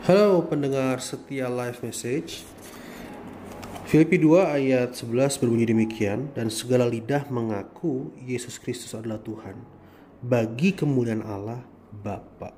Halo pendengar setia live message Filipi 2 ayat 11 berbunyi demikian Dan segala lidah mengaku Yesus Kristus adalah Tuhan Bagi kemuliaan Allah Bapa.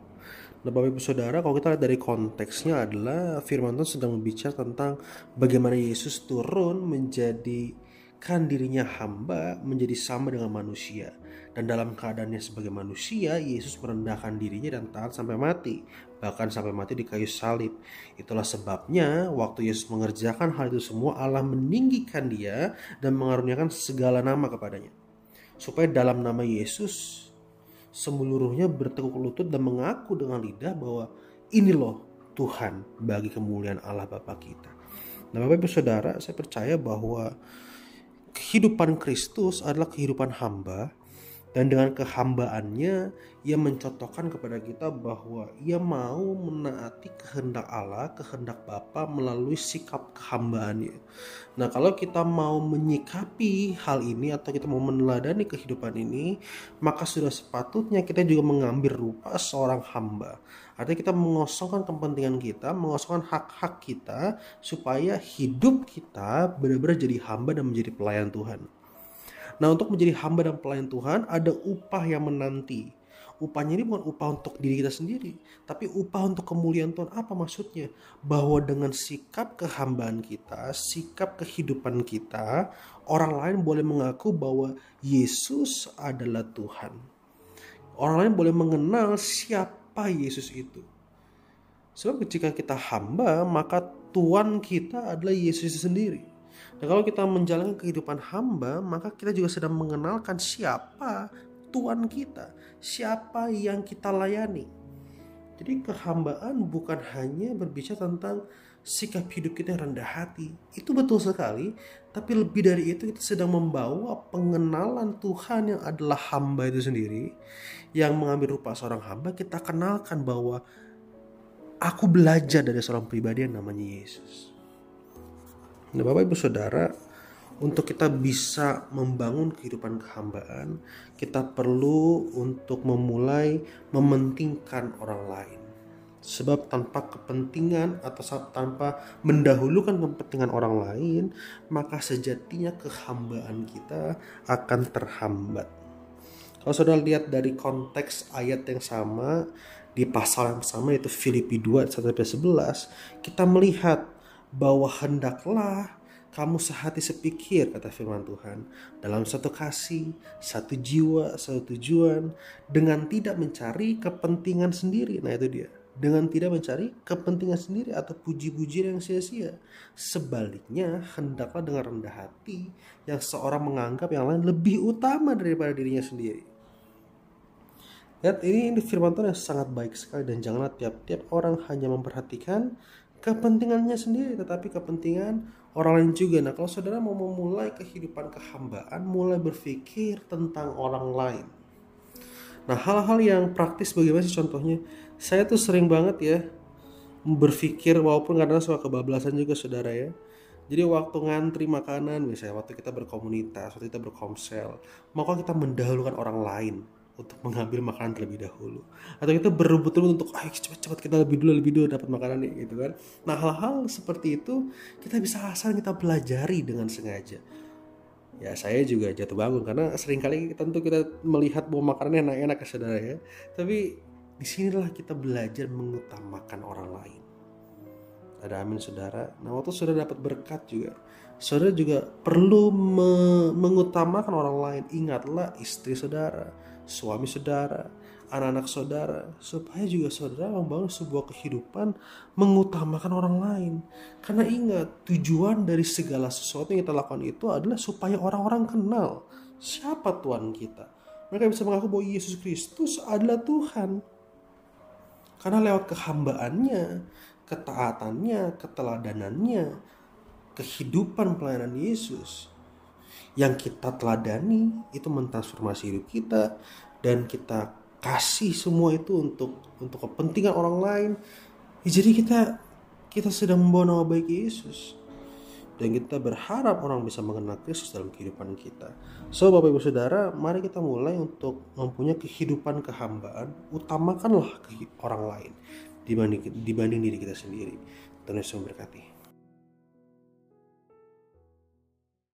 Nah Bapak Ibu Saudara kalau kita lihat dari konteksnya adalah firman Tuhan sedang berbicara tentang Bagaimana Yesus turun menjadi kan dirinya hamba menjadi sama dengan manusia dan dalam keadaannya sebagai manusia Yesus merendahkan dirinya dan taat sampai mati bahkan sampai mati di kayu salib. Itulah sebabnya waktu Yesus mengerjakan hal itu semua Allah meninggikan dia dan mengaruniakan segala nama kepadanya. Supaya dalam nama Yesus seluruhnya bertekuk lutut dan mengaku dengan lidah bahwa ini loh Tuhan bagi kemuliaan Allah Bapa kita. Nah Bapak Ibu Saudara saya percaya bahwa kehidupan Kristus adalah kehidupan hamba dan dengan kehambaannya ia mencontohkan kepada kita bahwa ia mau menaati kehendak Allah, kehendak Bapa melalui sikap kehambaannya. Nah, kalau kita mau menyikapi hal ini atau kita mau meneladani kehidupan ini, maka sudah sepatutnya kita juga mengambil rupa seorang hamba. Artinya kita mengosongkan kepentingan kita, mengosongkan hak-hak kita supaya hidup kita benar-benar jadi hamba dan menjadi pelayan Tuhan. Nah untuk menjadi hamba dan pelayan Tuhan ada upah yang menanti. Upahnya ini bukan upah untuk diri kita sendiri, tapi upah untuk kemuliaan Tuhan. Apa maksudnya? Bahwa dengan sikap kehambaan kita, sikap kehidupan kita, orang lain boleh mengaku bahwa Yesus adalah Tuhan. Orang lain boleh mengenal siapa Yesus itu. Sebab jika kita hamba, maka Tuhan kita adalah Yesus sendiri. Dan kalau kita menjalankan kehidupan hamba, maka kita juga sedang mengenalkan siapa Tuhan kita, siapa yang kita layani. Jadi kehambaan bukan hanya berbicara tentang sikap hidup kita yang rendah hati. Itu betul sekali, tapi lebih dari itu kita sedang membawa pengenalan Tuhan yang adalah hamba itu sendiri. Yang mengambil rupa seorang hamba, kita kenalkan bahwa aku belajar dari seorang pribadi yang namanya Yesus. Nah, Bapak Ibu Saudara, untuk kita bisa membangun kehidupan kehambaan, kita perlu untuk memulai mementingkan orang lain. Sebab tanpa kepentingan atau tanpa mendahulukan kepentingan orang lain, maka sejatinya kehambaan kita akan terhambat. Kalau saudara lihat dari konteks ayat yang sama di pasal yang sama yaitu Filipi 2 sampai 11, kita melihat bahwa hendaklah kamu sehati sepikir kata firman Tuhan dalam satu kasih, satu jiwa, satu tujuan dengan tidak mencari kepentingan sendiri. Nah itu dia. Dengan tidak mencari kepentingan sendiri atau puji-pujian yang sia-sia. Sebaliknya, hendaklah dengan rendah hati yang seorang menganggap yang lain lebih utama daripada dirinya sendiri. Lihat ini, ini firman Tuhan yang sangat baik sekali dan janganlah tiap-tiap orang hanya memperhatikan kepentingannya sendiri tetapi kepentingan orang lain juga. Nah, kalau saudara mau memulai kehidupan kehambaan, mulai berpikir tentang orang lain. Nah, hal-hal yang praktis bagaimana sih contohnya? Saya tuh sering banget ya berpikir walaupun kadang suka kebablasan juga saudara ya. Jadi waktu ngantri makanan misalnya waktu kita berkomunitas, waktu kita berkomsel, maka kita mendahulukan orang lain untuk mengambil makanan terlebih dahulu. Atau kita berebut-rebut untuk ayo cepat-cepat kita lebih dulu lebih dulu dapat makanan nih gitu kan. Nah hal-hal seperti itu kita bisa asal kita pelajari dengan sengaja. Ya saya juga jatuh bangun karena sering kali tentu kita melihat bahwa makanannya enak-enak ya saudara ya. Tapi di sinilah kita belajar mengutamakan orang lain ada amin saudara nah waktu saudara dapat berkat juga saudara juga perlu me mengutamakan orang lain ingatlah istri saudara suami saudara, anak-anak saudara, supaya juga saudara membangun sebuah kehidupan mengutamakan orang lain. Karena ingat, tujuan dari segala sesuatu yang kita lakukan itu adalah supaya orang-orang kenal siapa Tuhan kita. Mereka bisa mengaku bahwa Yesus Kristus adalah Tuhan. Karena lewat kehambaannya, ketaatannya, keteladanannya, kehidupan pelayanan Yesus, yang kita teladani itu mentransformasi hidup kita dan kita kasih semua itu untuk untuk kepentingan orang lain ya, jadi kita kita sedang membawa nama baik Yesus dan kita berharap orang bisa mengenal Kristus dalam kehidupan kita. So Bapak Ibu Saudara, mari kita mulai untuk mempunyai kehidupan kehambaan, utamakanlah orang lain. Dibanding dibanding diri kita sendiri. Tuhan Yesus memberkati.